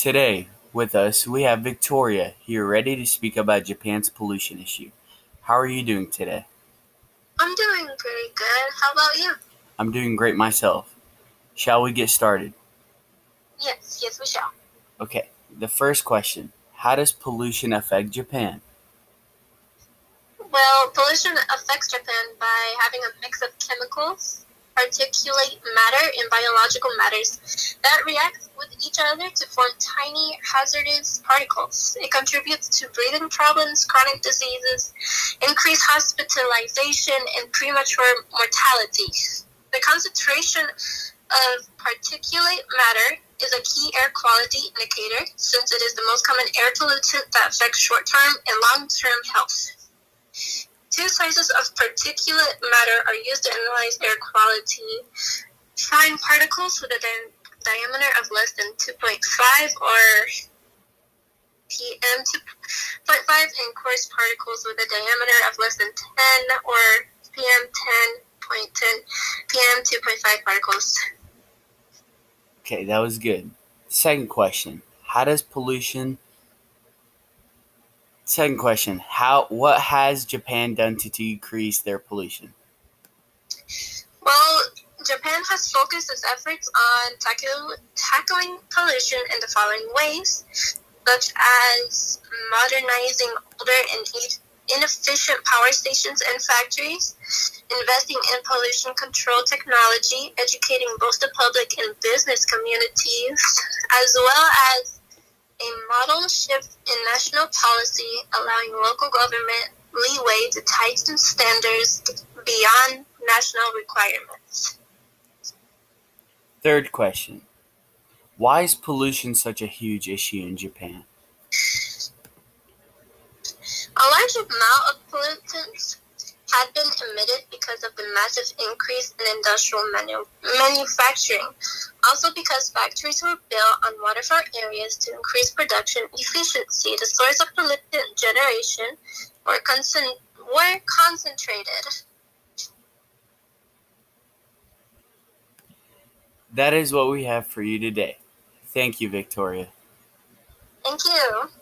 Today, with us, we have Victoria here ready to speak about Japan's pollution issue. How are you doing today? I'm doing pretty good. How about you? I'm doing great myself. Shall we get started? Yes, yes, we shall. Okay, the first question How does pollution affect Japan? Well, pollution affects Japan by having a mix of chemicals, particulate matter, and biological matters that react with each other to form tiny hazardous particles. It contributes to breathing problems, chronic diseases, increased hospitalization, and premature mortality. The concentration of particulate matter is a key air quality indicator since it is the most common air pollutant that affects short term and long term health. Two sizes of particulate matter are used to analyze air quality. Fine particles with a di- diameter of less than 2.5 or PM 2.5 and coarse particles with a diameter of less than 10 or PM 10.10 PM 2.5 particles. Okay, that was good. Second question How does pollution Second question: How what has Japan done to decrease their pollution? Well, Japan has focused its efforts on tackle, tackling pollution in the following ways, such as modernizing older and inefficient power stations and factories, investing in pollution control technology, educating both the public and business communities, as well as model shift in national policy allowing local government leeway to tighten standards beyond national requirements. Third question Why is pollution such a huge issue in Japan? A large amount of pollutants had been emitted because of the massive increase in industrial manu- manufacturing. Also, because factories were built on waterfront areas to increase production efficiency, the source of pollutant generation were, concent- were concentrated. That is what we have for you today. Thank you, Victoria. Thank you.